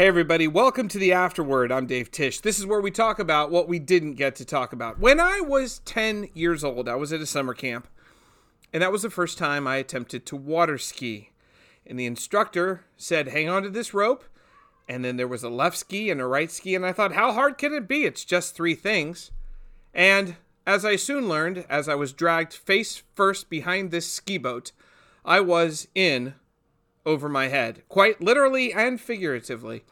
Hey, everybody, welcome to the Afterword. I'm Dave Tish. This is where we talk about what we didn't get to talk about. When I was 10 years old, I was at a summer camp, and that was the first time I attempted to water ski. And the instructor said, Hang on to this rope. And then there was a left ski and a right ski, and I thought, How hard can it be? It's just three things. And as I soon learned, as I was dragged face first behind this ski boat, I was in over my head, quite literally and figuratively.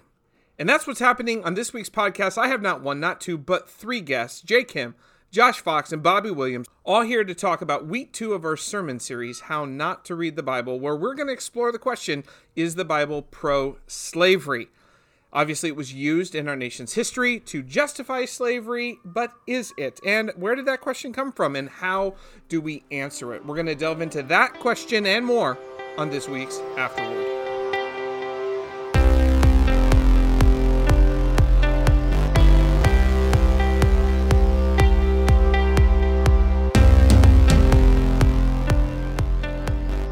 And that's what's happening on this week's podcast. I have not one, not two, but three guests Jay Kim, Josh Fox, and Bobby Williams, all here to talk about week two of our sermon series, How Not to Read the Bible, where we're going to explore the question Is the Bible pro slavery? Obviously, it was used in our nation's history to justify slavery, but is it? And where did that question come from, and how do we answer it? We're going to delve into that question and more on this week's Afterword.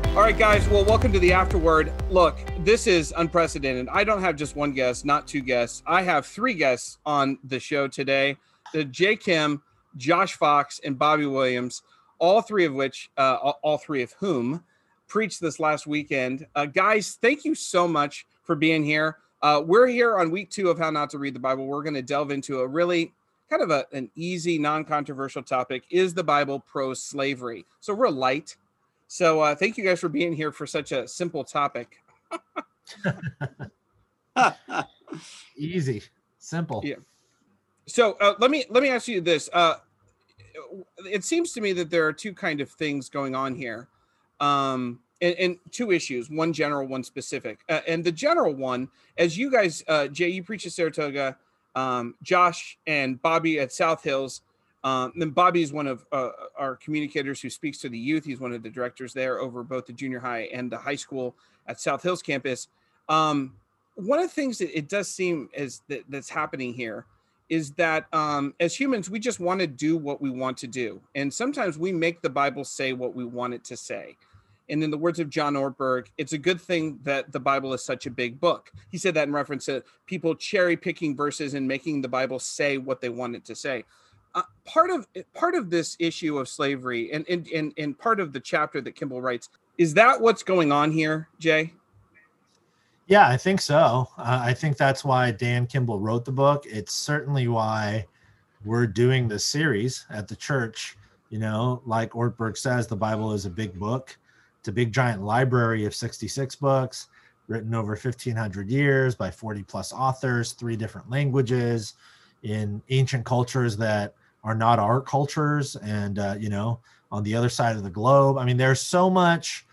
All right, guys. Well, welcome to the Afterword. Look, this is unprecedented. I don't have just one guest, not two guests. I have three guests on the show today. The Jay Kim, Josh Fox, and Bobby Williams. All three of which, uh, all three of whom preached this last weekend. Uh, guys, thank you so much for being here. Uh, we're here on week two of How Not to Read the Bible. We're going to delve into a really kind of a, an easy, non controversial topic Is the Bible pro slavery? So, real light. So, uh, thank you guys for being here for such a simple topic. easy, simple. Yeah. So, uh, let me let me ask you this. Uh, it seems to me that there are two kind of things going on here um, and, and, two issues one general one specific. Uh, and the general one as you guys uh, jay you preach at saratoga um, josh and bobby at south hills um, then bobby is one of uh, our communicators who speaks to the youth. He's one of the directors there over both the junior high and the high school at south hills campus. Um, one of the things that it does seem as that, that's happening here is that um, as humans we just want to do what we want to do and sometimes we make the bible say what we want it to say and in the words of John Ortberg, it's a good thing that the Bible is such a big book. He said that in reference to people cherry picking verses and making the Bible say what they want it to say. Uh, part of part of this issue of slavery and, and and and part of the chapter that Kimball writes is that what's going on here, Jay? Yeah, I think so. Uh, I think that's why Dan Kimball wrote the book. It's certainly why we're doing this series at the church. You know, like Ortberg says, the Bible is a big book it's a big giant library of 66 books written over 1500 years by 40 plus authors, three different languages in ancient cultures that are not our cultures and uh, you know on the other side of the globe i mean there's so much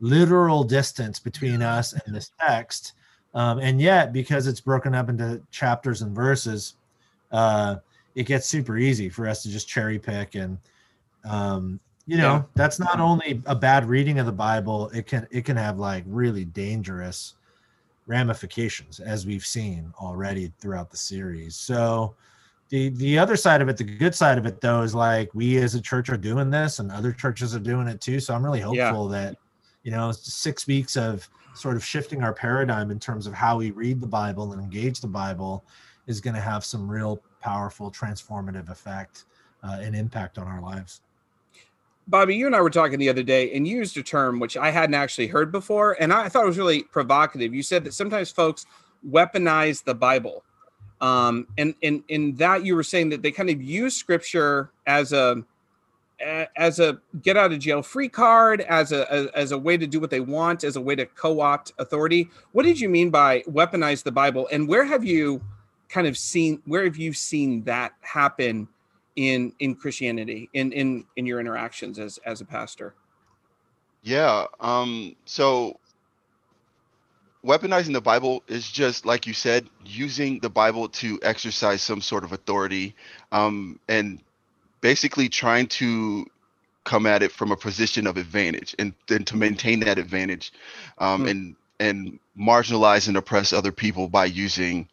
literal distance between us and this text um, and yet because it's broken up into chapters and verses uh, it gets super easy for us to just cherry pick and um, you know yeah. that's not only a bad reading of the bible it can it can have like really dangerous ramifications as we've seen already throughout the series so the the other side of it the good side of it though is like we as a church are doing this and other churches are doing it too so i'm really hopeful yeah. that you know six weeks of sort of shifting our paradigm in terms of how we read the bible and engage the bible is going to have some real powerful transformative effect uh, and impact on our lives Bobby, you and I were talking the other day, and you used a term which I hadn't actually heard before, and I thought it was really provocative. You said that sometimes folks weaponize the Bible, um, and and in that you were saying that they kind of use Scripture as a as a get out of jail free card, as a as a way to do what they want, as a way to co-opt authority. What did you mean by weaponize the Bible, and where have you kind of seen where have you seen that happen? in in Christianity in in in your interactions as as a pastor? Yeah. Um so weaponizing the Bible is just like you said, using the Bible to exercise some sort of authority um and basically trying to come at it from a position of advantage and then to maintain that advantage um, hmm. and and marginalize and oppress other people by using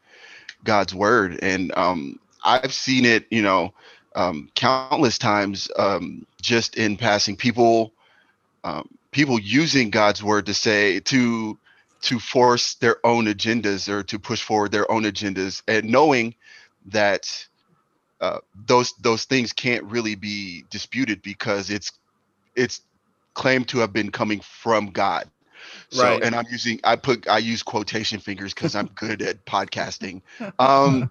God's word. And um, I've seen it, you know, um, countless times um, just in passing people um, people using god's word to say to to force their own agendas or to push forward their own agendas and knowing that uh, those those things can't really be disputed because it's it's claimed to have been coming from God. So, Right. and I'm using I put I use quotation fingers because I'm good at podcasting. Um,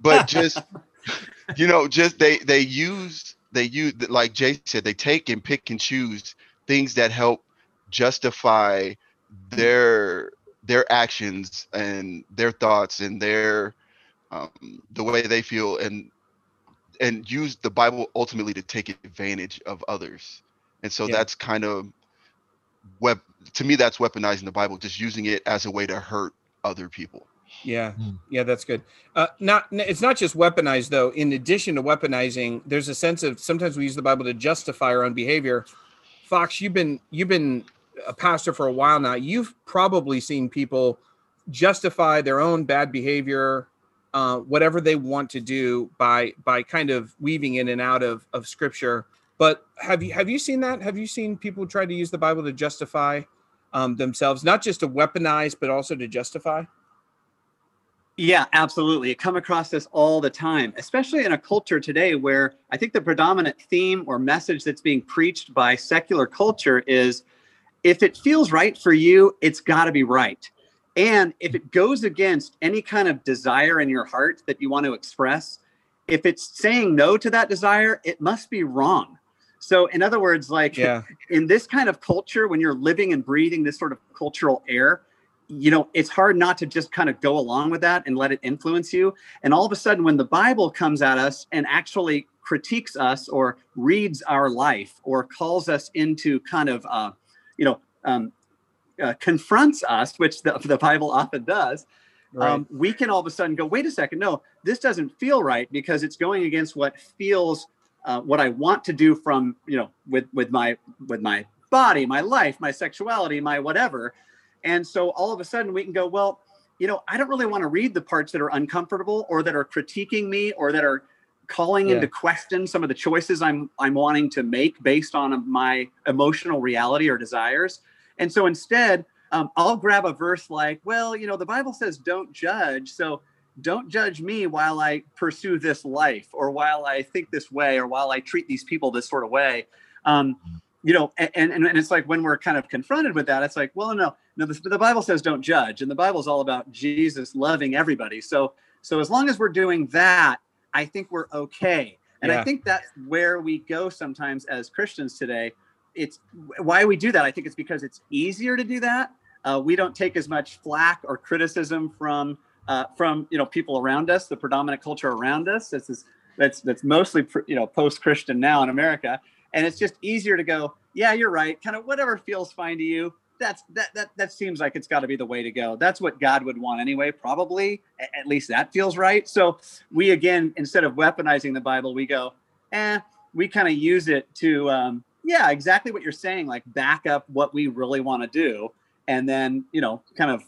but just you know, just they they use they use like Jay said, they take and pick and choose things that help justify their their actions and their thoughts and their um, the way they feel and and use the Bible ultimately to take advantage of others. And so Yeah. that's kind of web to me that's weaponizing the Bible, just using it as a way to hurt other people. Yeah, Hmm. yeah, that's good. Uh, not, it's not just weaponized though. In addition to weaponizing, there's a sense of sometimes we use the Bible to justify our own behavior. Fox, you've been you've been a pastor for a while now. You've probably seen people justify their own bad behavior, uh, whatever they want to do by by kind of weaving in and out of of Scripture. But have you have you seen that? Have you seen people try to use the Bible to justify um, themselves, not just to weaponize, but also to justify? Yeah, absolutely. I come across this all the time, especially in a culture today where I think the predominant theme or message that's being preached by secular culture is if it feels right for you, it's got to be right. And if it goes against any kind of desire in your heart that you want to express, if it's saying no to that desire, it must be wrong. So, in other words, like Yeah. in this kind of culture, when you're living and breathing this sort of cultural air, you know, it's hard not to just kind of go along with that and let it influence you. And all of a sudden, when the Bible comes at us and actually critiques us or reads our life or calls us into kind of, uh, you know, um, uh, confronts us, which the, the Bible often does, um, we can all of a sudden go, wait a second, no, this doesn't feel right because it's going against what feels uh, what I want to do from you know with with my with my body, my life, my sexuality, my whatever. And so all of a sudden we can go, well, you know, I don't really want to read the parts that are uncomfortable or that are critiquing me or that are calling Yeah. into question some of the choices I'm I'm wanting to make based on my emotional reality or desires. And so instead, um, I'll grab a verse like, well, you know, the Bible says don't judge. So don't judge me while I pursue this life or while I think this way or while I treat these people this sort of way. Um, you know, and, and, and it's like when we're kind of confronted with that, it's like, well, no, no, the, the Bible says don't judge. And the Bible is all about Jesus loving everybody. So, so as long as we're doing that, I think we're okay. And Yeah. I think that's where we go sometimes as Christians today. It's why we do that. I think it's because it's easier to do that. Uh, we don't take as much flack or criticism from uh, from you know people around us, the predominant culture around us. This is that's that's mostly you know post-Christian now in America, and it's just easier to go, yeah, you're right, kind of whatever feels fine to you. That's that that that seems like it's got to be the way to go. That's what God would want anyway, probably. At least that feels right. So we again, instead of weaponizing the Bible, we go, eh, we kind of use it to, um, yeah, exactly what you're saying, like back up what we really want to do, and then you know, kind of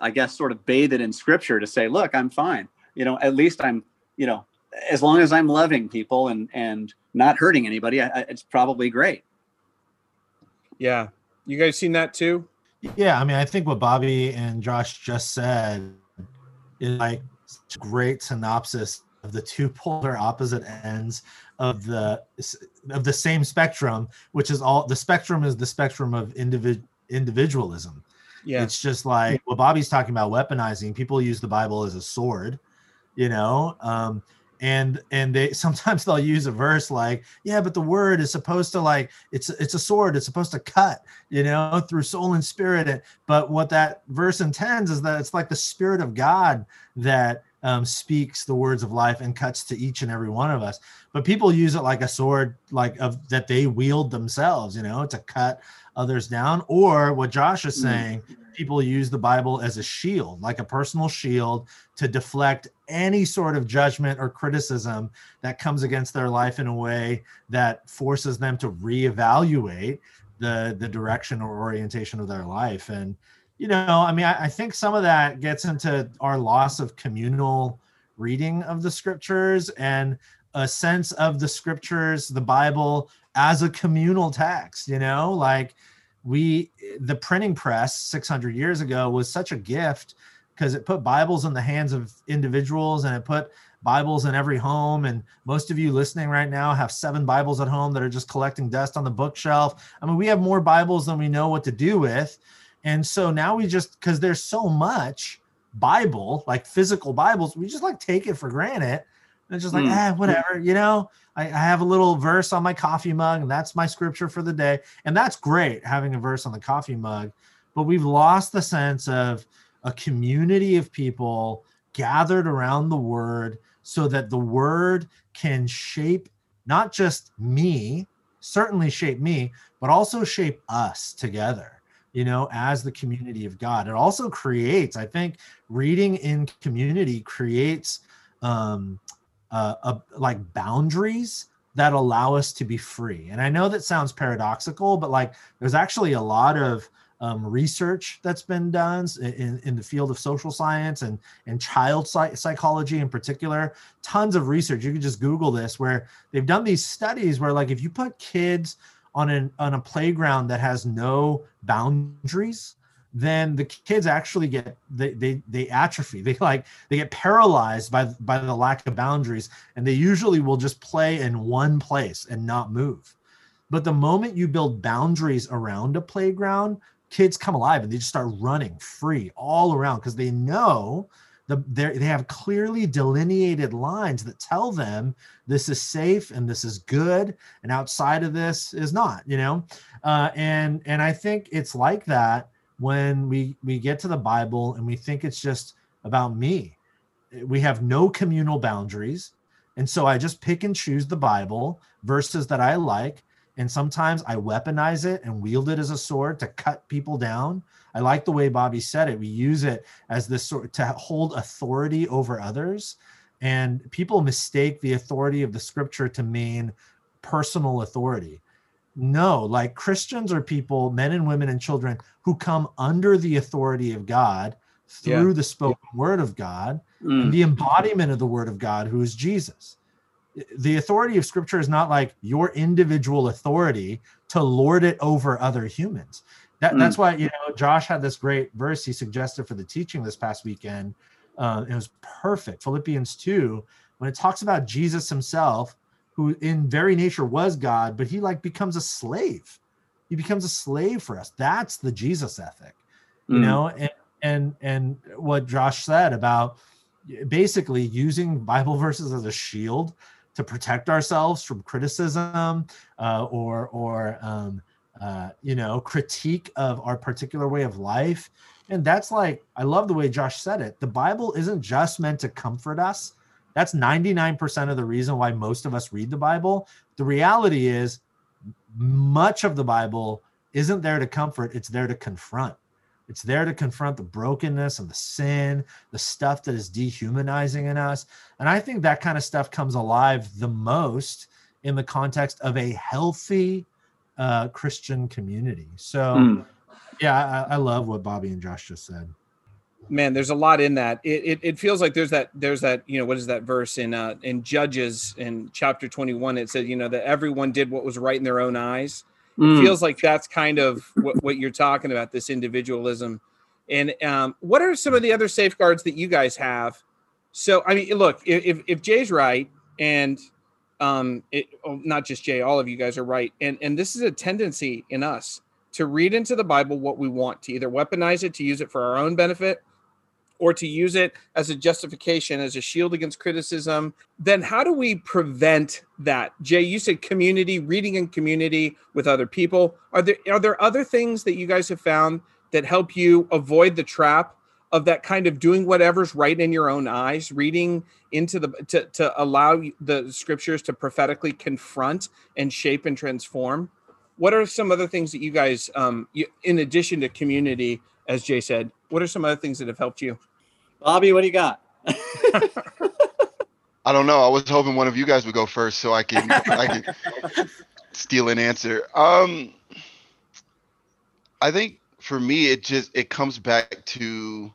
I guess, sort of bathe it in scripture to say, look, I'm fine. You know, at least I'm, you know, as long as I'm loving people and and not hurting anybody, I, I- it's probably great. Yeah. You guys seen that too? Yeah, I mean, I think what Bobby and Josh just said is like great synopsis of the two polar opposite ends of the of the same spectrum, which is all the spectrum is the spectrum of individ, individualism. Yeah. It's just like what Bobby's talking about weaponizing. People use the Bible as a sword, you know. Um, and and they sometimes they'll use a verse like, yeah, but the word is supposed to like it's it's a sword. It's supposed to cut, you know, through soul and spirit. And, but what that verse intends is that it's like the spirit of God that um, speaks the words of life and cuts to each and every one of us. But people use it like a sword, like of that they wield themselves, you know, to cut others down. Or what Josh is Mm. saying, people use the Bible as a shield, like a personal shield to deflect any sort of judgment or criticism that comes against their life in a way that forces them to reevaluate the the direction or orientation of their life. And you know, I mean, I, I think some of that gets into our loss of communal reading of the scriptures and a sense of the scriptures, the Bible as a communal text, you know, like we the printing press 600 years ago was such a gift because it put Bibles in the hands of individuals and it put Bibles in every home. And most of you listening right now have seven Bibles at home that are just collecting dust on the bookshelf. I mean, we have more Bibles than we know what to do with. And so now we just, because there's so much Bible, like physical Bibles, we just like take it for granted. And it's just like, mm. ah, whatever, you know, I, I have a little verse on my coffee mug and that's my scripture for the day. And that's great having a verse on the coffee mug. But we've lost the sense of a community of people gathered around the word so that the word can shape not just me, certainly shape me, but also shape us together, you know, as the community of God. It also creates, I think, reading in community creates um, uh, a, like boundaries that allow us to be free. And I know that sounds paradoxical, but like there's actually a lot of um, research that's been done in, in the field of social science and, and child psychology in particular. Tons of research. You can just Google this where they've done these studies where, like, if you put kids on an on a playground that has no boundaries, then the kids actually get they they they atrophy. They like they get paralyzed by by the lack of boundaries, and they usually will just play in one place and not move. But the moment you build boundaries around a playground, kids come alive and they just start running free all around because they know the, they have clearly delineated lines that tell them this is safe and this is good and outside of this is not you know? Uh, and and i think it's like that when we we get to the bible and we think it's just about me. We have no communal boundaries. And so i just pick and choose the bible verses that i like and sometimes I weaponize it and wield it as a sword to cut people down. I like the way Bobby said it. We use it as this sort to hold authority over others, and people mistake the authority of the scripture to mean personal authority. No, like Christians are people, men and women and children who come under the authority of God through yeah. the spoken word of God mm. the embodiment of the word of God, who is Jesus the authority of scripture is not like your individual authority to lord it over other humans that, mm. that's why you know josh had this great verse he suggested for the teaching this past weekend. Uh, it was perfect. Philippians 2 when it talks about jesus himself who in very nature was god but he like becomes a slave. He becomes a slave for us. That's the jesus ethic you mm. know? And and and what josh said about basically using bible verses as a shield to protect ourselves from criticism uh, or or um, uh, you know critique of our particular way of life. And that's like i love the way josh said it. The bible isn't just meant to comfort us. That's 99% of the reason why most of us read the bible. The reality is much of the bible isn't there to comfort it's there to confront. It's there to confront the brokenness and the sin, the stuff that is dehumanizing in us. And I think that kind of stuff comes alive the most in the context of a healthy uh, Christian community. So, mm. yeah, I, I, love what Bobby and Josh just said. Man, there's a lot in that. It, it, it feels like there's that there's that you know what is that verse in uh, in Judges in chapter 21? It said you know that everyone did what was right in their own eyes Mm. It feels like that's kind of what, what, you're talking about this individualism. And um, what are some of the other safeguards that you guys have? So, I mean, look, if, if Jay's right, and um, it, oh, not just Jay, all of you guys are right. And, and this is a tendency in us to read into the Bible what we want, to either weaponize it, to use it for our own benefit, or to use it as a justification, as a shield against criticism, then how do we prevent that? Jay, you said community, reading in community with other people. Are there are there other things that you guys have found that help you avoid the trap of that kind of doing whatever's right in your own eyes, reading into the to, to allow the scriptures to prophetically confront and shape and transform? What are some other things that you guys, um, you, in addition to community, as Jay said, what are some other things that have helped you? Bobby, what do you got? I don't know. I was hoping one of you guys would go first so I can I can steal an answer. Um I think for me it just it comes back to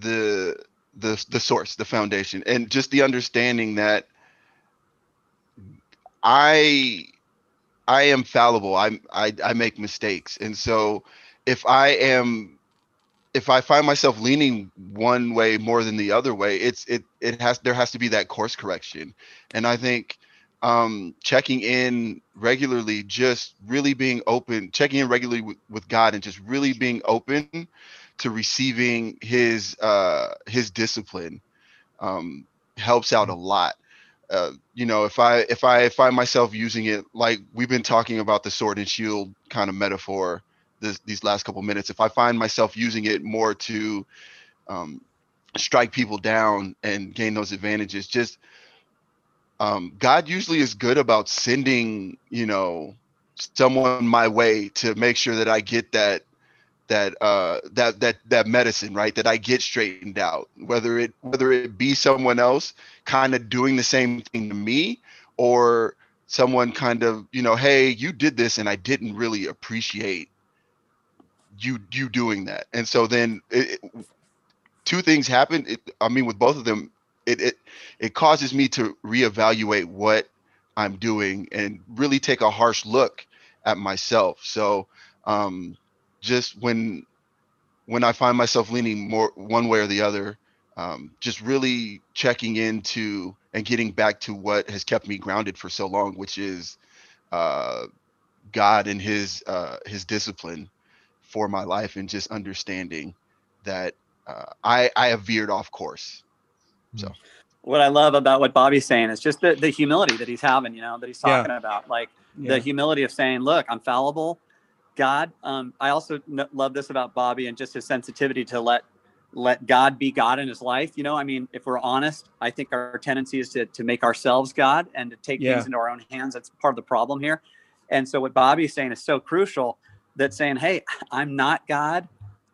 the the the source, the foundation, and just the understanding that I I am fallible. I'm I I make mistakes, and so if I am if I find myself leaning one way more than the other way, it's it it has there has to be that course correction, and I think um checking in regularly just really being open checking in regularly with, with god and just really being open to receiving his uh his discipline um helps out a lot. Uh, you know if i if i find myself using it like we've been talking about the sword and shield kind of metaphor this, these last couple minutes. If i find myself using it more to um, strike people down and gain those advantages just um, god usually is good about sending you know someone my way to make sure that i get that that uh that that that medicine right that i get straightened out. Whether it whether it be someone else kind of doing the same thing to me or someone kind of you know hey you did this and i didn't really appreciate you you doing that. And so then it, it, two things happen it, i mean with both of them it, it it causes me to reevaluate what i'm doing and really take a harsh look at myself. So um just when when I find myself leaning more one way or the other, um, just really checking into and getting back to what has kept me grounded for so long, which is uh, God and His uh, His discipline for my life, and just understanding that uh, I I have veered off course. So, what I love about what Bobby's saying is just the the humility that he's having, you know, that he's talking yeah. about, like yeah. the humility of saying, "Look, I'm fallible." God. Um, I also love this about Bobby and just his sensitivity to let let God be God in his life. You know, I mean, if we're honest, I think our tendency is to to make ourselves God and to take yeah. things into our own hands. That's part of the problem here. And so what Bobby's saying is so crucial that saying, "Hey, I'm not God.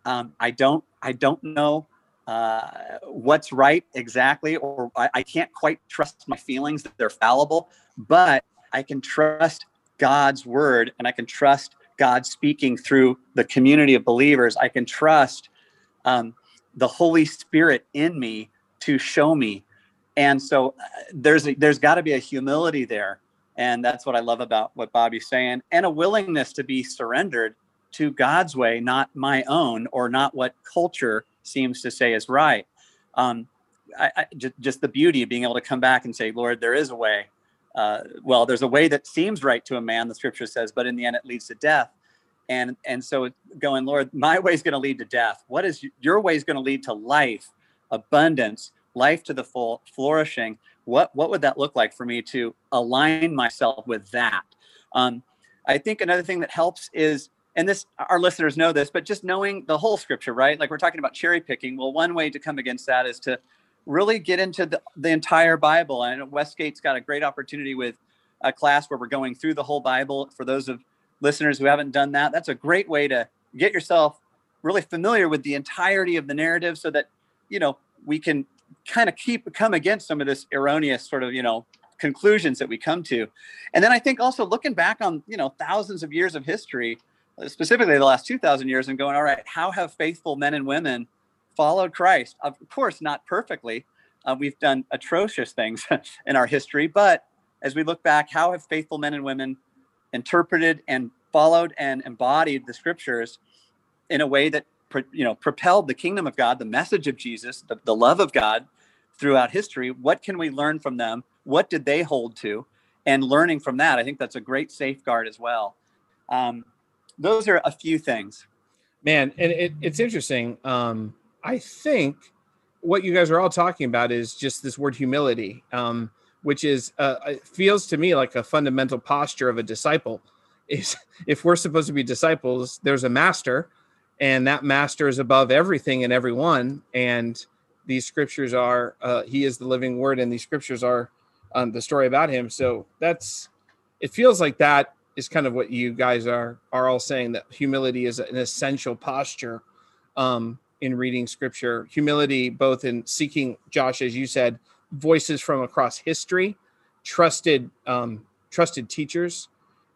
Um, I don't I don't know uh, what's right exactly, or I, I can't quite trust my feelings that they're fallible, but I can trust God's word and I can trust God speaking through the community of believers, I can trust um, the Holy Spirit in me to show me. And so uh, there's a, there's got to be a humility there, and that's what I love about what Bobby's saying, and a willingness to be surrendered to God's way, not my own, or not what culture seems to say is right. Um, I, I, just, just the beauty of being able to come back and say, Lord, there is a way uh, well, there's a way that seems right to a man, the scripture says, but in the end it leads to death. And and so going, Lord, my way is going to lead to death. What is your way is going to lead to life, abundance, life to the full, flourishing. What what would that look like for me to align myself with that? Um, I think another thing that helps is, and this our listeners know this, but just knowing the whole scripture, right? Like we're talking about cherry picking. Well, one way to come against that is to really get into the, the entire Bible. And Westgate's got a great opportunity with a class where we're going through the whole Bible. For those of listeners who haven't done that, that's a great way to get yourself really familiar with the entirety of the narrative so that, you know, we can kind of keep come against some of this erroneous sort of, you know, conclusions that we come to. And then I think also looking back on, you know, thousands of years of history, specifically the last 2000 years and going, all right, how have faithful men and women followed Christ. Of course, not perfectly. Uh, we've done atrocious things in our history, but as we look back, how have faithful men and women interpreted and followed and embodied the scriptures in a way that you know propelled the kingdom of God, the message of Jesus, the, the love of God throughout history? What can we learn from them? What did they hold to? And learning from that, I think that's a great safeguard as well. Um, those are a few things. Man, and it, it's interesting. Um, I think what you guys are all talking about is just this word humility, um, which is uh, it feels to me like a fundamental posture of a disciple. Is if we're supposed to be disciples, there's a master, and that master is above everything and everyone. And these scriptures are uh, he is the living word, and these scriptures are um, the story about him. So that's it feels like that is kind of what you guys are are all saying that humility is an essential posture um, in reading scripture, humility, both in seeking, Josh, as you said, voices from across history, trusted, um, trusted teachers,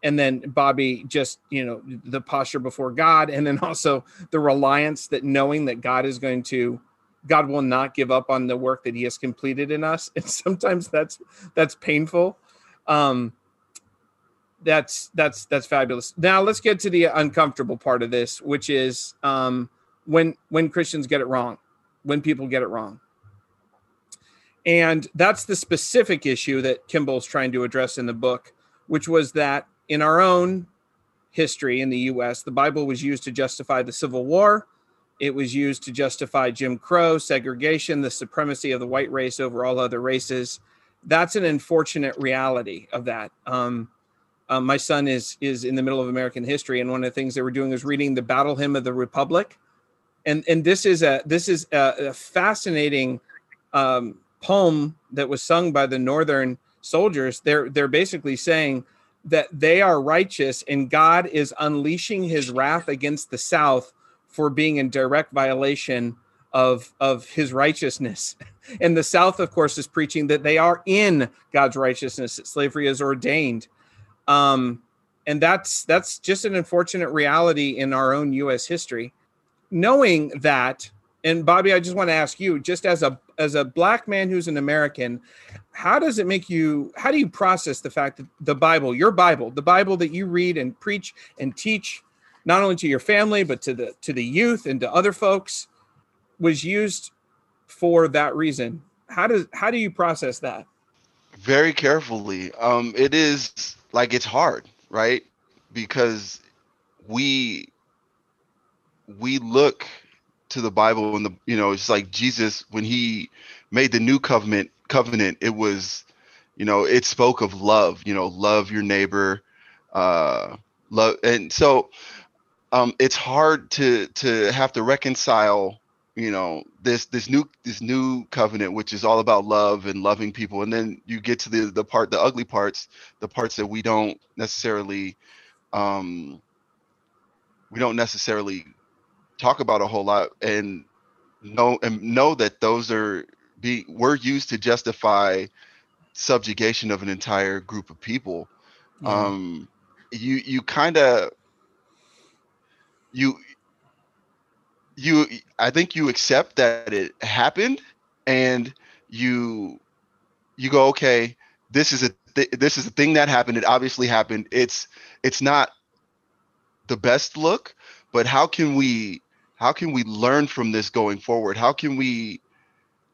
and then Bobby, just you know, the posture before God, and then also the reliance that knowing that God is going to, God will not give up on the work that He has completed in us, and sometimes that's that's painful. Um, that's that's that's fabulous. Now let's get to the uncomfortable part of this, which is um, when when Christians get it wrong, when people get it wrong, and that's the specific issue that Kimball's trying to address in the book, which was that in our own history in the U.S., the Bible was used to justify the Civil War. It was used to justify Jim Crow, segregation, the supremacy of the white race over all other races. That's an unfortunate reality of that. Um, um, my son is is in the middle of American history, and one of the things they were doing was reading the Battle Hymn of the Republic, and and this is a this is a, a fascinating um, poem that was sung by the Northern soldiers. They're they're basically saying that they are righteous, and God is unleashing His wrath against the South for being in direct violation of of His righteousness. And the South, of course, is preaching that they are in God's righteousness. That slavery is ordained um, and that's that's just an unfortunate reality in our own U.S. history. Knowing that, and Bobby, I just want to ask you, just as a as a black man who's an American, how does it make you? How do you process the fact that the Bible, your Bible, the Bible that you read and preach and teach, not only to your family but to the to the youth and to other folks, was used for that reason? How does how do you process that? Very carefully. Um, it is like it's hard, right? Because we we look to the Bible and the you know it's like Jesus when he made the new covenant covenant it was you know it spoke of love you know love your neighbor uh love and so um it's hard to to have to reconcile you know this this new this new covenant which is all about love and loving people and then you get to the the part the ugly parts the parts that we don't necessarily um we don't necessarily talk about a whole lot and know and know that those are be were used to justify subjugation of an entire group of people. Yeah. um you you kind of you you i think you accept that it happened and you you go okay this is a th- this is a thing that happened. It obviously happened. It's it's not the best look but how can we how can we learn from this going forward? How can we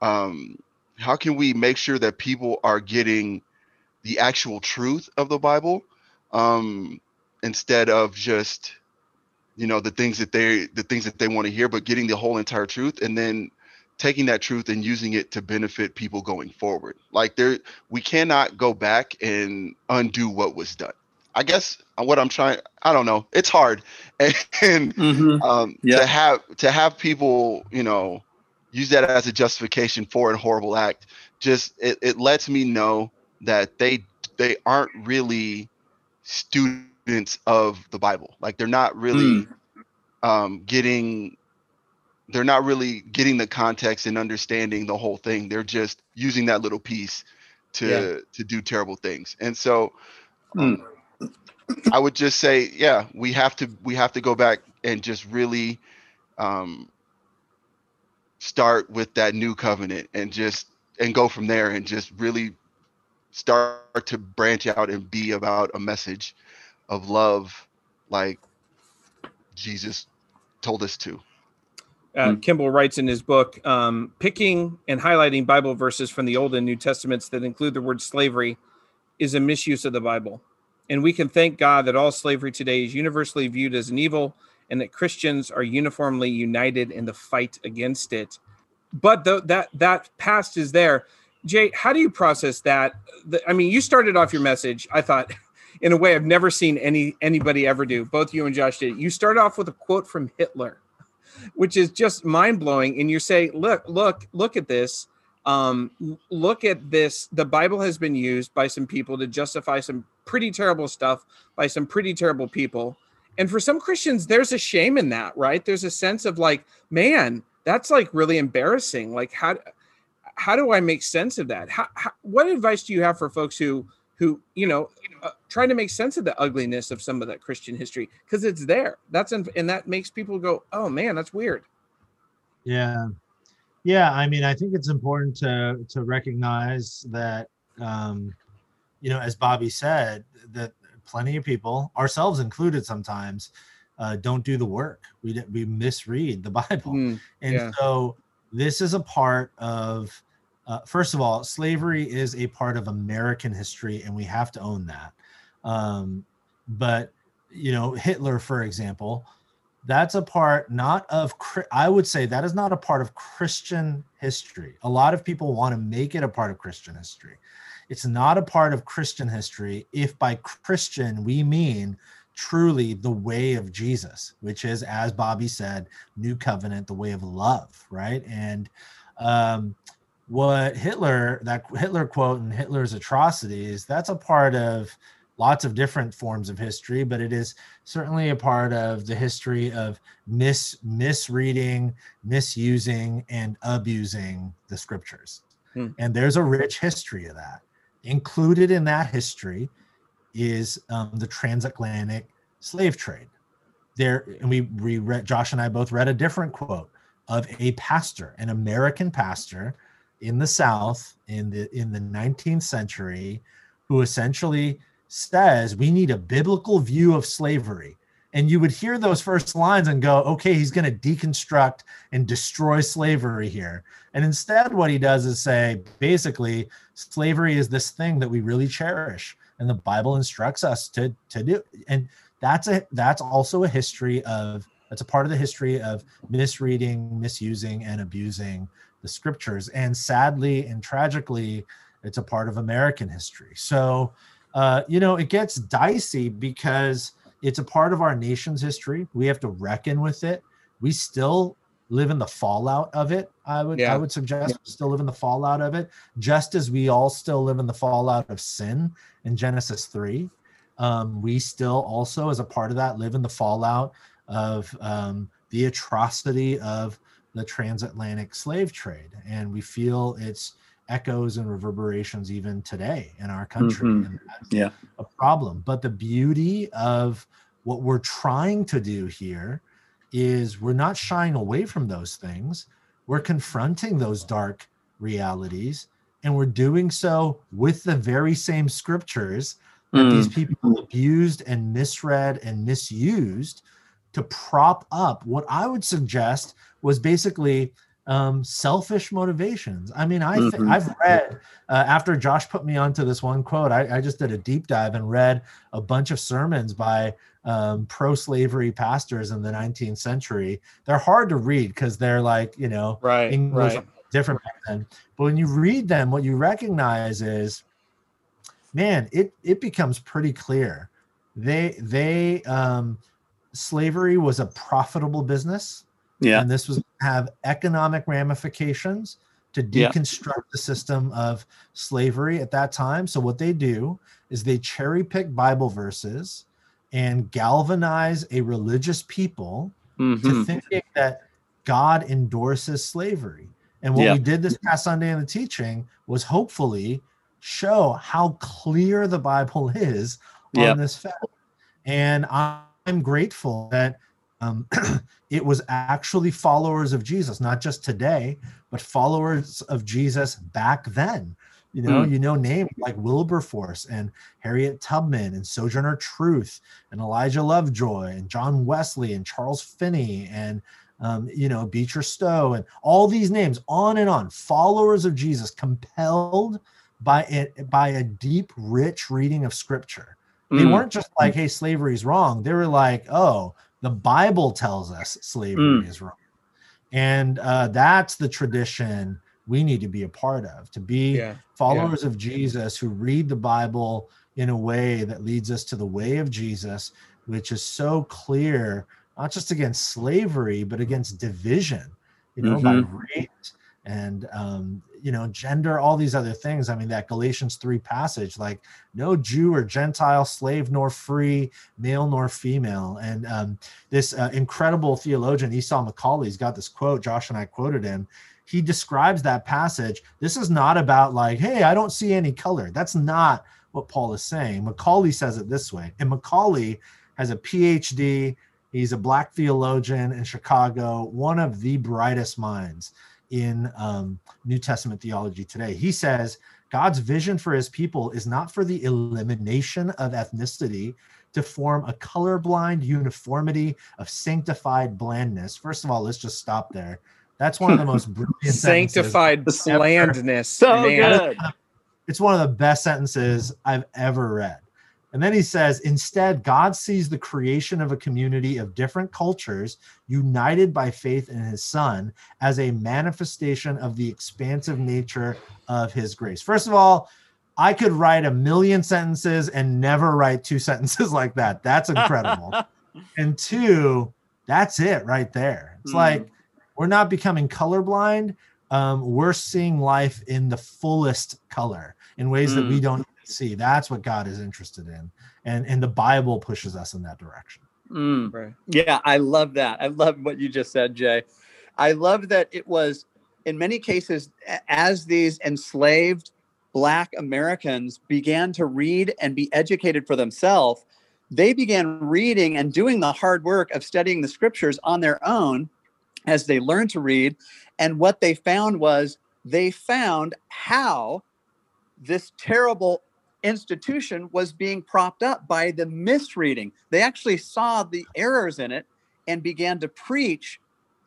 um how can we make sure that people are getting the actual truth of the bible um instead of just you know the things that they the things that they want to hear but getting the whole entire truth and then taking that truth and using it to benefit people going forward? Like there we cannot go back and undo what was done i guess what i'm trying i don't know it's hard and, mm-hmm. um, yeah. to have to have people you know use that as a justification for a horrible act just it, it lets me know that they they aren't really students of the Bible. Like they're not really mm. um, getting they're not really getting the context and understanding the whole thing. They're just using that little piece to yeah. to do terrible things. And so mm. I would just say, yeah, we have to we have to go back and just really um, start with that new covenant and just and go from there and just really start to branch out and be about a message of love like Jesus told us to. Uh, hmm. Kimball writes in his book, um, picking and highlighting Bible verses from the Old and New Testaments that include the word slavery is a misuse of the Bible. And we can thank God that all slavery today is universally viewed as an evil and that Christians are uniformly united in the fight against it. But the, that that past is there. Jay, how do you process that? The, I mean, you started off your message. I thought in a way I've never seen any anybody ever do. Both you and Josh did. You start off with a quote from Hitler, which is just mind blowing, and you say, "Look, look, look at this." Um, look at this. The Bible has been used by some people to justify some pretty terrible stuff by some pretty terrible people. And for some Christians, there's a shame in that, right? There's a sense of like, man, that's like really embarrassing. Like, how how do I make sense of that? How, how, what advice do you have for folks who who you know uh, trying to make sense of the ugliness of some of that christian history because it's there that's in, and that makes people go oh man that's weird yeah yeah i mean i think it's important to to recognize that um you know as bobby said that plenty of people, ourselves included, sometimes uh, don't do the work. We we misread the Bible, Mm, and yeah. so this is a part of. Uh, first of all, slavery is a part of American history, and we have to own that. Um, but you know, Hitler, for example, that's a part not of I would say that is not a part of Christian history. A lot of people want to make it a part of Christian history. It's not a part of Christian history if by Christian we mean truly the way of Jesus, which is as Bobby said, new covenant, the way of love, right? And um what Hitler that Hitler quote and Hitler's atrocities, that's a part of lots of different forms of history, but it is certainly a part of the history of mis misreading, misusing, and abusing the scriptures. Hmm. And there's a rich history of that. Included in that history is um, the transatlantic slave trade. There, and we we read Josh and I both read a different quote of a pastor, an American pastor in the South in the in the 19th century, who essentially says we need a biblical view of slavery. And you would hear those first lines and go, okay, he's going to deconstruct and destroy slavery here. And instead, what he does is say, basically, slavery is this thing that we really cherish, and the Bible instructs us to to do. And that's a that's also a history of that's a part of the history of misreading, misusing, and abusing the scriptures. And sadly and tragically, it's a part of American history. So, uh, you know, it gets dicey because it's a part of our nation's history. We have to reckon with it. We still live in the fallout of it. I would Yeah. I would suggest we still live in the fallout of it, just as we all still live in the fallout of sin in Genesis 3. Um, we still also, as a part of that, live in the fallout of um, the atrocity of the transatlantic slave trade. And we feel its echoes and reverberations even today in our country. Mhm. And Yeah. Problem. But the beauty of what we're trying to do here is we're not shying away from those things. We're confronting those dark realities. And we're doing so with the very same scriptures that hmm. these people abused and misread and misused to prop up what I would suggest was basically um, selfish motivations. I mean, I th- Mhm. I've read uh, after Josh put me onto this one quote. I, I just did a deep dive and read a bunch of sermons by um, pro-slavery pastors in the 19th century. They're hard to read because they're like you know Right. English right. different back then. But when you read them, what you recognize is, man, it it becomes pretty clear. They they um, slavery was a profitable business, Yeah. and this was have economic ramifications to Yeah. deconstruct the system of slavery at that time. So what they do is they cherry pick Bible verses and galvanize a religious people to Mhm. thinking that God endorses slavery. And what Yeah. we did this past Sunday in the teaching was hopefully show how clear the Bible is on Yeah. this fact. And I'm grateful that um, it was actually followers of Jesus, not just today, but followers of Jesus back then. You know, Mm. you know names like Wilberforce and Harriet Tubman and Sojourner Truth and Elijah Lovejoy and John Wesley and Charles Finney and um, you know Beecher Stowe and all these names on and on followers of Jesus compelled by it by a deep rich reading of scripture they Mm. weren't just like hey slavery is wrong they were like oh the bible tells us slavery Mm. is wrong and uh, that's the tradition we need to be a part of to be Yeah. followers of Jesus who read the Bible in a way that leads us to the way of Jesus, which is so clear, not just against slavery, but against division, you know, by race and, um, you know, gender, all these other things. I mean, that Galatians 3 passage, like no Jew or Gentile, slave nor free, male nor female. And um, this uh, incredible theologian, Esau McCaulley's got this quote, Josh and I quoted him he describes that passage. This is not about like, hey, I don't see any color. That's not what Paul is saying. McCaulley says it this way. And McCaulley has a PhD. He's a black theologian in Chicago, one of the brightest minds. In um, New Testament theology today. He says God's vision for his people is not for the elimination of ethnicity to form a colorblind uniformity of sanctified blandness. First of all, let's just stop there. That's one of the most brilliant sentences. sanctified blandness. So good. It's one of the best sentences I've ever read. And then he says, instead, God sees the creation of a community of different cultures united by faith in his son as a manifestation of the expansive nature of his grace. First of all, I could write a million sentences and never write two sentences like that. That's incredible. and two, that's it right there. It's mm. like we're not becoming colorblind. Um, we're seeing life in the fullest color in ways mm. that we hmm. don't see. That's what God is interested in, and and the Bible pushes us in that direction. Mm. Right. Yeah, I love that. I love what you just said, Jay. I love that it was in many cases as these enslaved Black Americans began to read and be educated for themselves. They began reading and doing the hard work of studying the scriptures on their own as they learned to read. And what they found was they found how this terrible institution was being propped up by the misreading. They actually saw the errors in it and began to preach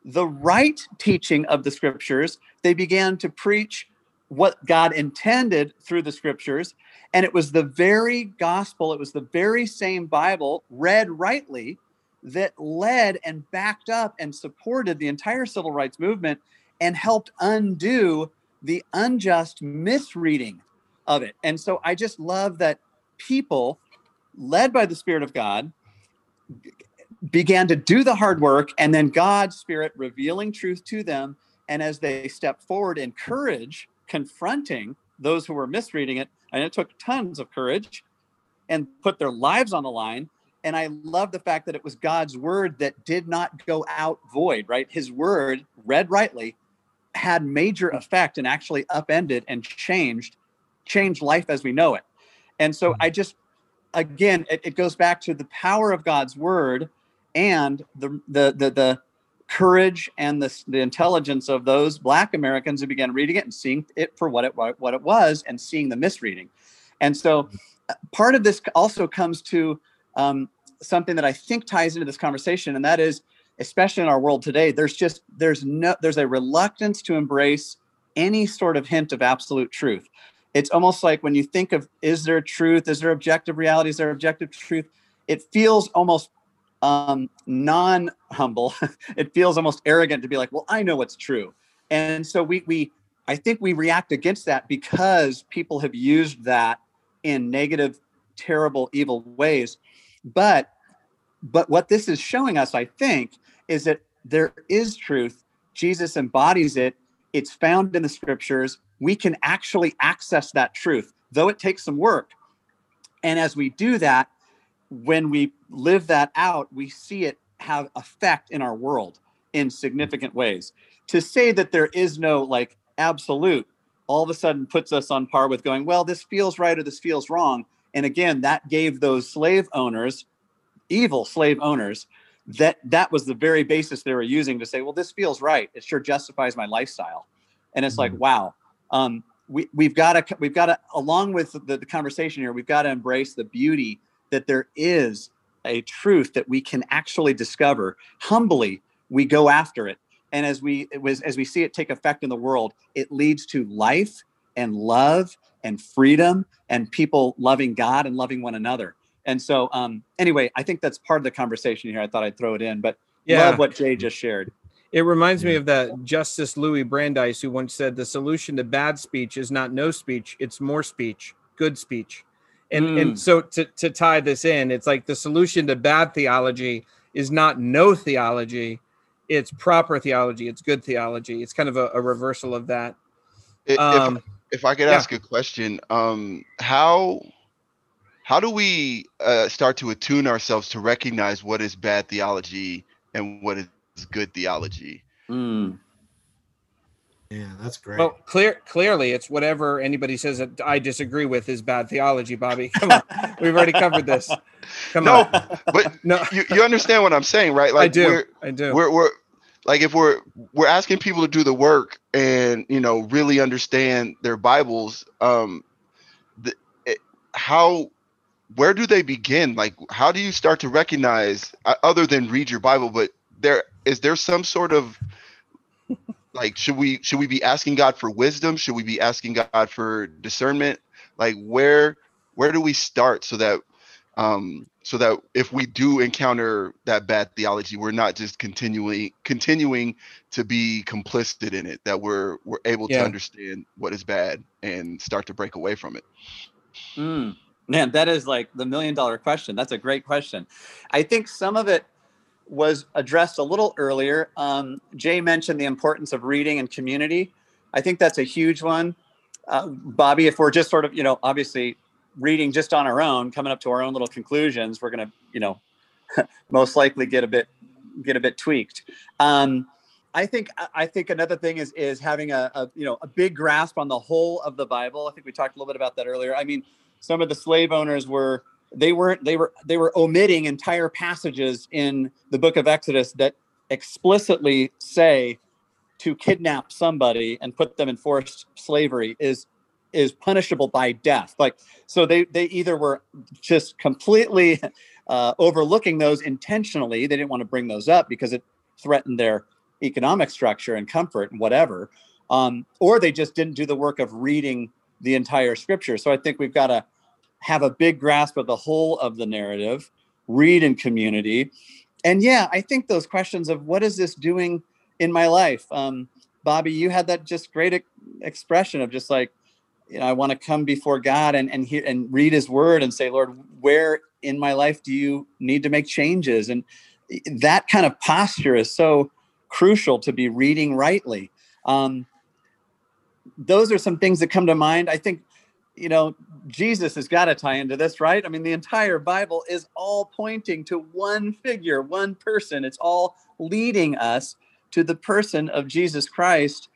the right teaching of the scriptures. They began to preach what God intended through the scriptures. And it was the very gospel, it was the very same Bible read rightly that led and backed up and supported the entire civil rights movement and helped undo the unjust misreading of it. And so I just love that people led by the Spirit of God began to do the hard work and then God's Spirit revealing truth to them. And as they step forward in courage, confronting those who were misreading it, and it took tons of courage and put their lives on the line. And I love the fact that it was God's word that did not go out void, right? His word, read rightly, had major effect and actually upended and changed, changed life as we know it. And so I just, again, it, it goes back to the power of God's word and the the the, the courage and the, the intelligence of those black americans who began reading it and seeing it for what it what it was and seeing the misreading. And so uh, part of this also comes to um, something that i think ties into this conversation and that is especially in our world today there's just there's no there's a reluctance to embrace any sort of hint of absolute truth it's almost like when you think of is there truth is there objective reality is there objective truth it feels almost um, non humble. it feels almost arrogant to be like, well, I know what's true. And so we, we, I think we react against that because people have used that in negative, terrible, evil ways. But, but what this is showing us, I think, is that there is truth. Jesus embodies it. It's found in the scriptures. We can actually access that truth, though it takes some work. And as we do that, when we live that out, we see it have effect in our world in significant ways. To say that there is no like absolute all of a sudden puts us on par with going, well, this feels right or this feels wrong. And again, that gave those slave owners, evil slave owners, that that was the very basis they were using to say, well, this feels right. It sure justifies my lifestyle. And it's mm-hmm. like, wow, um, we, we've got to, we've got to, along with the, the conversation here, we've got to embrace the beauty that there is a truth that we can actually discover. Humbly we go after it. And as we was as we see it take effect in the world it leads to life and love and freedom and people loving god and loving one another. And so um anyway i think that's part of the conversation here. I thought i'd throw it in but yeah. love what jay just shared it reminds me of that justice louis brandeis who once said the solution to bad speech is not no speech it's more speech good speech and mm. and so to to tie this in, it's like the solution to bad theology is not no theology, it's proper theology, it's good theology. It's kind of a, a reversal of that. If, um, if, if I could yeah. ask a question, um, how how do we uh, start to attune ourselves to recognize what is bad theology and what is good theology? Mm. Yeah, that's great. Well, clear clearly it's whatever anybody says that I disagree with is bad theology, Bobby. Come on. We've already covered this. Come no, on. but no, you, you understand what I'm saying, right? Like I do. I do. We're we're like if we're we're asking people to do the work and you know really understand their bibles um the, it, how where do they begin like how do you start to recognize uh, other than read your bible but there is there some sort of like should we should we be asking god for wisdom should we be asking god for discernment like where where do we start so that um so that if we do encounter that bad theology we're not just continually continuing to be complicit in it that we're we're able Yeah. to understand what is bad and start to break away from it Mm, man, that is like the million dollar question. That's a great question. I think some of it was addressed a little earlier. Um, Jay mentioned the importance of reading and community. I think that's a huge one. Uh, Bobby, if we're just sort of, you know, obviously reading just on our own, coming up to our own little conclusions, we're going to, you know, most likely get a bit get a bit tweaked. Um, I think I think another thing is is having a, a you know a big grasp on the whole of the Bible. I think we talked a little bit about that earlier. I mean, some of the slave owners were they weren't they were they were omitting entire passages in the book of Exodus that explicitly say to kidnap somebody and put them in forced slavery is is punishable by death. Like so they they either were just completely uh, overlooking those intentionally. They didn't want to bring those up because it threatened their economic structure and comfort and whatever. Um, or they just didn't do the work of reading the entire scripture. So I think we've got to have a big grasp of the whole of the narrative, read in community. And yeah, I think those questions of what is this doing in my life? Um, Bobby, you had that just great ex- expression of just like, you know, I want to come before God and and hear and read His Word and say, Lord, where in my life do you need to make changes? And that kind of posture is so crucial to be reading rightly. Um, those are some things that come to mind. I think, you know, Jesus has got to tie into this, right? I mean, the entire Bible is all pointing to one figure, one person. It's all leading us to the person of Jesus Christ.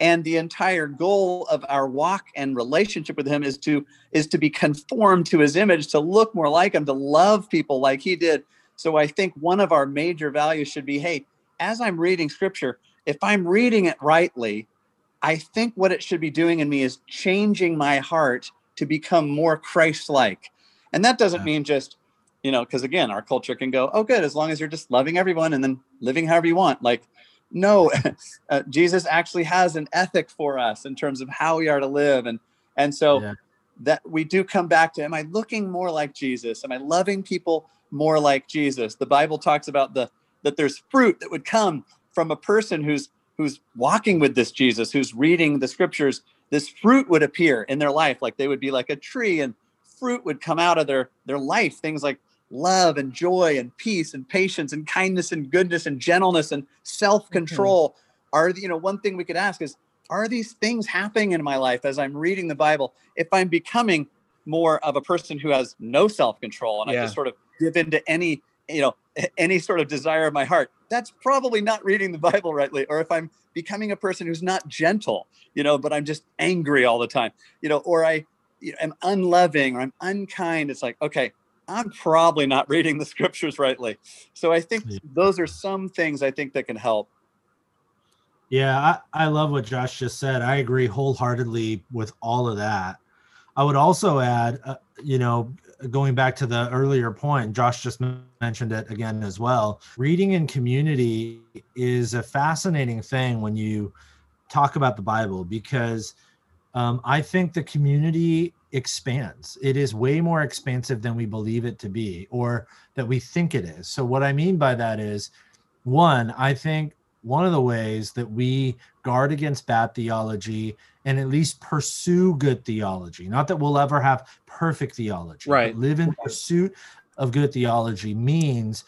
And the entire goal of our walk and relationship with him is to is to be conformed to his image, to look more like him, to love people like he did. So I think one of our major values should be, hey, as I'm reading scripture, if I'm reading it rightly, I think what it should be doing in me is changing my heart to become more Christ-like. And that doesn't Yeah. mean just, you know, because again, our culture can go, oh, good, as long as you're just loving everyone and then living however you want. Like, no, uh, Jesus actually has an ethic for us in terms of how we are to live, and and so Yeah. that we do come back to: Am I looking more like Jesus? Am I loving people more like Jesus? The Bible talks about the that there's fruit that would come from a person who's who's walking with this Jesus, who's reading the scriptures. This fruit would appear in their life, like they would be like a tree, and fruit would come out of their their life. Things like love and joy and peace and patience and kindness and goodness and gentleness and self-control mm-hmm. are you know one thing we could ask is are these things happening in my life as i'm reading the bible if i'm becoming more of a person who has no self-control and i just sort of give into any you know any sort of desire of my heart that's probably not reading the bible rightly or if i'm becoming a person who's not gentle you know but i'm just angry all the time you know or i you know, am unloving or i'm unkind it's like okay i'm probably not reading the scriptures rightly so i think those are some things i think that can help Yeah, I, I love what Josh just said. I agree wholeheartedly with all of that. I would also add, uh, you know, going back to the earlier point, Josh just mentioned it again as well. Reading in community is a fascinating thing when you talk about the Bible because um, I think the community expands. It is way more expansive than we believe it to be or that we think it is. So, what I mean by that is, one, I think one of the ways that we guard against bad theology and at least pursue good theology, not that we'll ever have perfect theology, but Right. live in pursuit of good theology means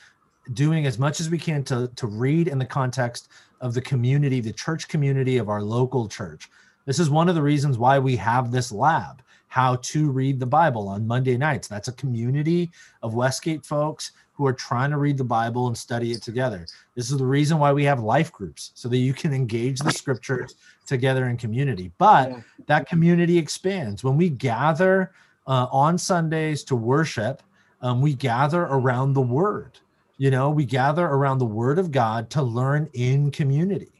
doing as much as we can to, to read in the context of the community, the church community of our local church. This is one of the reasons why we have this lab, how to read the Bible on Monday nights. That's a community of Westgate folks who are trying to read the Bible and study it together. This is the reason why we have life groups so that you can engage the scriptures together in community. But Yeah. that community expands when we gather uh, on Sundays to worship. Um, we gather around the Word. You know, we gather around the word of God to learn in community.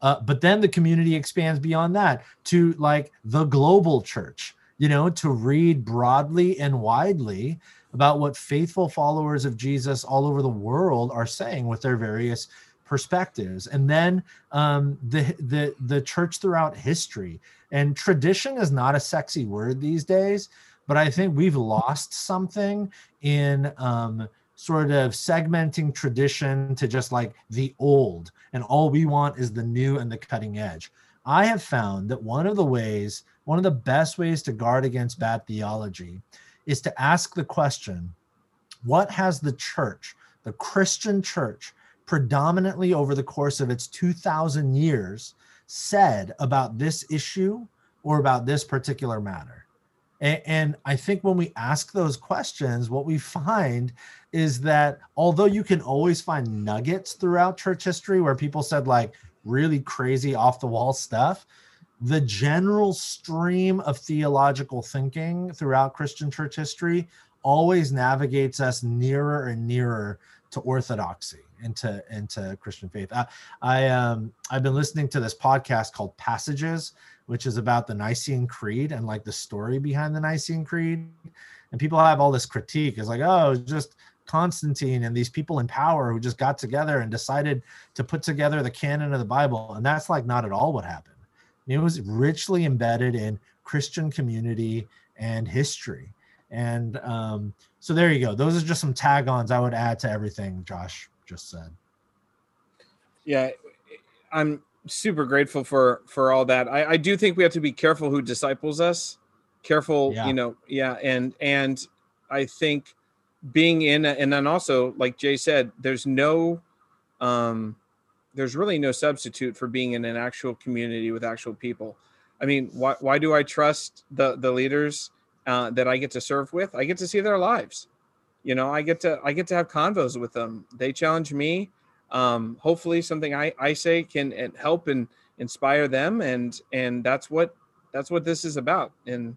Uh, but then the community expands beyond that to like the global church, you know, to read broadly and widely about what faithful followers of Jesus all over the world are saying with their various perspectives. And then um, the the the church throughout history. And tradition is not a sexy word these days but i think we've lost something in um, sort of segmenting tradition to just like the old and all we want is the new and the cutting edge. I have found that one of the ways one of the best ways to guard against bad theology is to ask the question what has the church the christian church predominantly over the course of its 2000 years said about this issue or about this particular matter? And, i think when we ask those questions what we find is that although you can always find nuggets throughout church history where people said like really crazy off the wall stuff the general stream of theological thinking throughout christian church history always navigates us nearer and nearer to orthodoxy into into Christian faith. I, I um I've been listening to this podcast called Passages, which is about the Nicene Creed and like the story behind the Nicene Creed. And people have all this critique. It's like, oh, just Constantine and these people in power who just got together and decided to put together the canon of the Bible. And that's like not at all what happened. It was richly embedded in Christian community and history. And um, so there you go. Those are just some tag ons I would add to everything Josh just said. Yeah, I'm super grateful for for all that. I, I do think we have to be careful who disciples us. Careful, yeah. you know, yeah, and and I think being in a, and then also like Jay said, there's no um there's really no substitute for being in an actual community with actual people. I mean, why why do I trust the the leaders uh, that I get to serve with? I get to see their lives. You know i get to i get to have convos with them. They challenge me. Um hopefully something i i say can help and inspire them and and that's what that's what this is about. And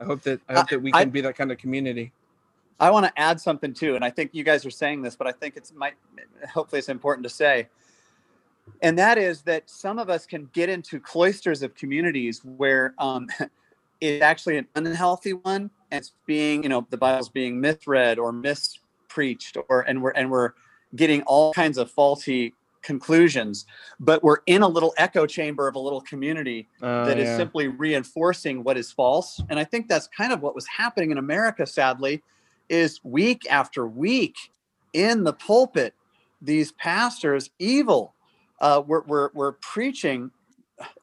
i hope that i hope that we can I, be that kind of community. I want to add something too and i think you guys are saying this but i think it's might hopefully it's important to say and that is that some of us can get into cloisters of communities where um, it's actually an unhealthy one and it's being you know the bible's being misread or mispreached or and we're and we're getting all kinds of faulty conclusions but we're in a little echo chamber of a little community uh, that is yeah. simply reinforcing what is false and i think that's kind of what was happening in america sadly is week after week in the pulpit these pastors evil uh, were, were, were preaching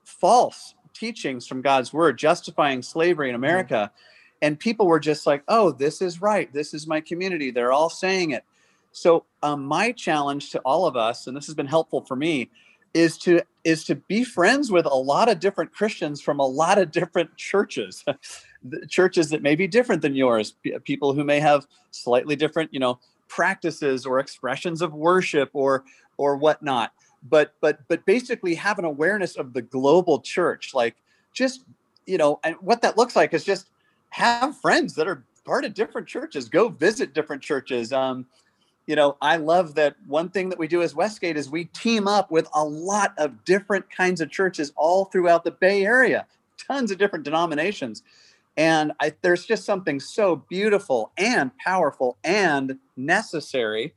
false teachings from god's word justifying slavery in america. Mm-hmm and people were just like oh this is right. This is my community. They're all saying it. So um, my challenge to all of us and this has been helpful for me is to is to be friends with a lot of different christians from a lot of different churches. Churches that may be different than yours people who may have slightly different you know practices or expressions of worship or or whatnot but but but basically have an awareness of the global church like just you know and what that looks like is just have friends that are part of different churches. Go visit different churches. Um, you know, I love that one thing that we do as Westgate is we team up with a lot of different kinds of churches all throughout the Bay Area, tons of different denominations. And I, there's just something so beautiful and powerful and necessary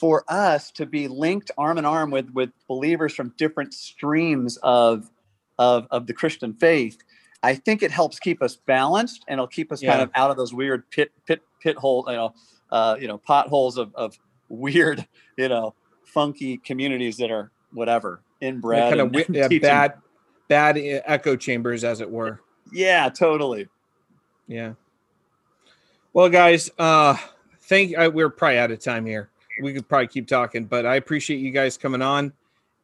for us to be linked arm in arm with, with believers from different streams of, of, of the Christian faith I think it helps keep us balanced and it'll keep us yeah. kind of out of those weird pit pit pit hole, you know, uh, you know, potholes of, of weird, you know, funky communities that are whatever inbred, kind of yeah, bad bad echo chambers, as it were. Yeah, totally. Yeah. Well, guys, uh, thank. Uh, we're probably out of time here. We could probably keep talking, but I appreciate you guys coming on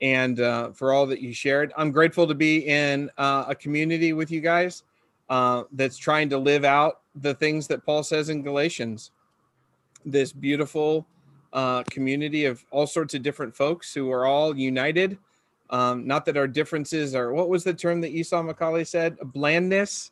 and uh, for all that you shared. I'm grateful to be in uh, a community with you guys uh, that's trying to live out the things that Paul says in Galatians. This beautiful uh, community of all sorts of different folks who are all united. Um, not that our differences are, what was the term that Esau McCaulley said? Blandness.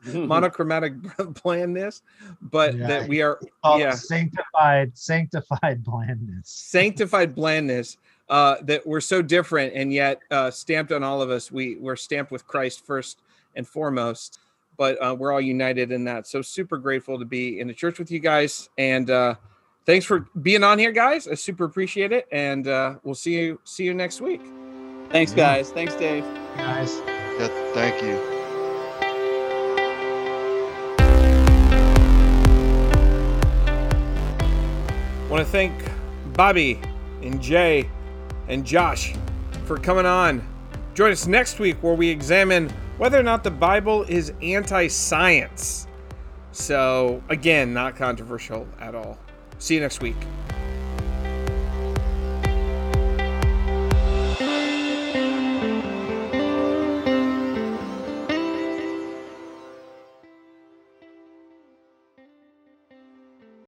monochromatic blandness, but Yeah. that we are yeah sanctified, sanctified blandness. sanctified blandness. Uh, that we're so different and yet uh, stamped on all of us. We we're stamped with Christ first and foremost, but uh, we're all united in that. So super grateful to be in the church with you guys, and uh, thanks for being on here, guys. I super appreciate it, and uh, we'll see you see you next week. Thanks, guys. Thanks, Dave. Guys. Yeah, thank you. Want to thank Bobby and Jay and Josh for coming on. Join us next week where we examine whether or not the Bible is anti science. So, again, not controversial at all. See you next week.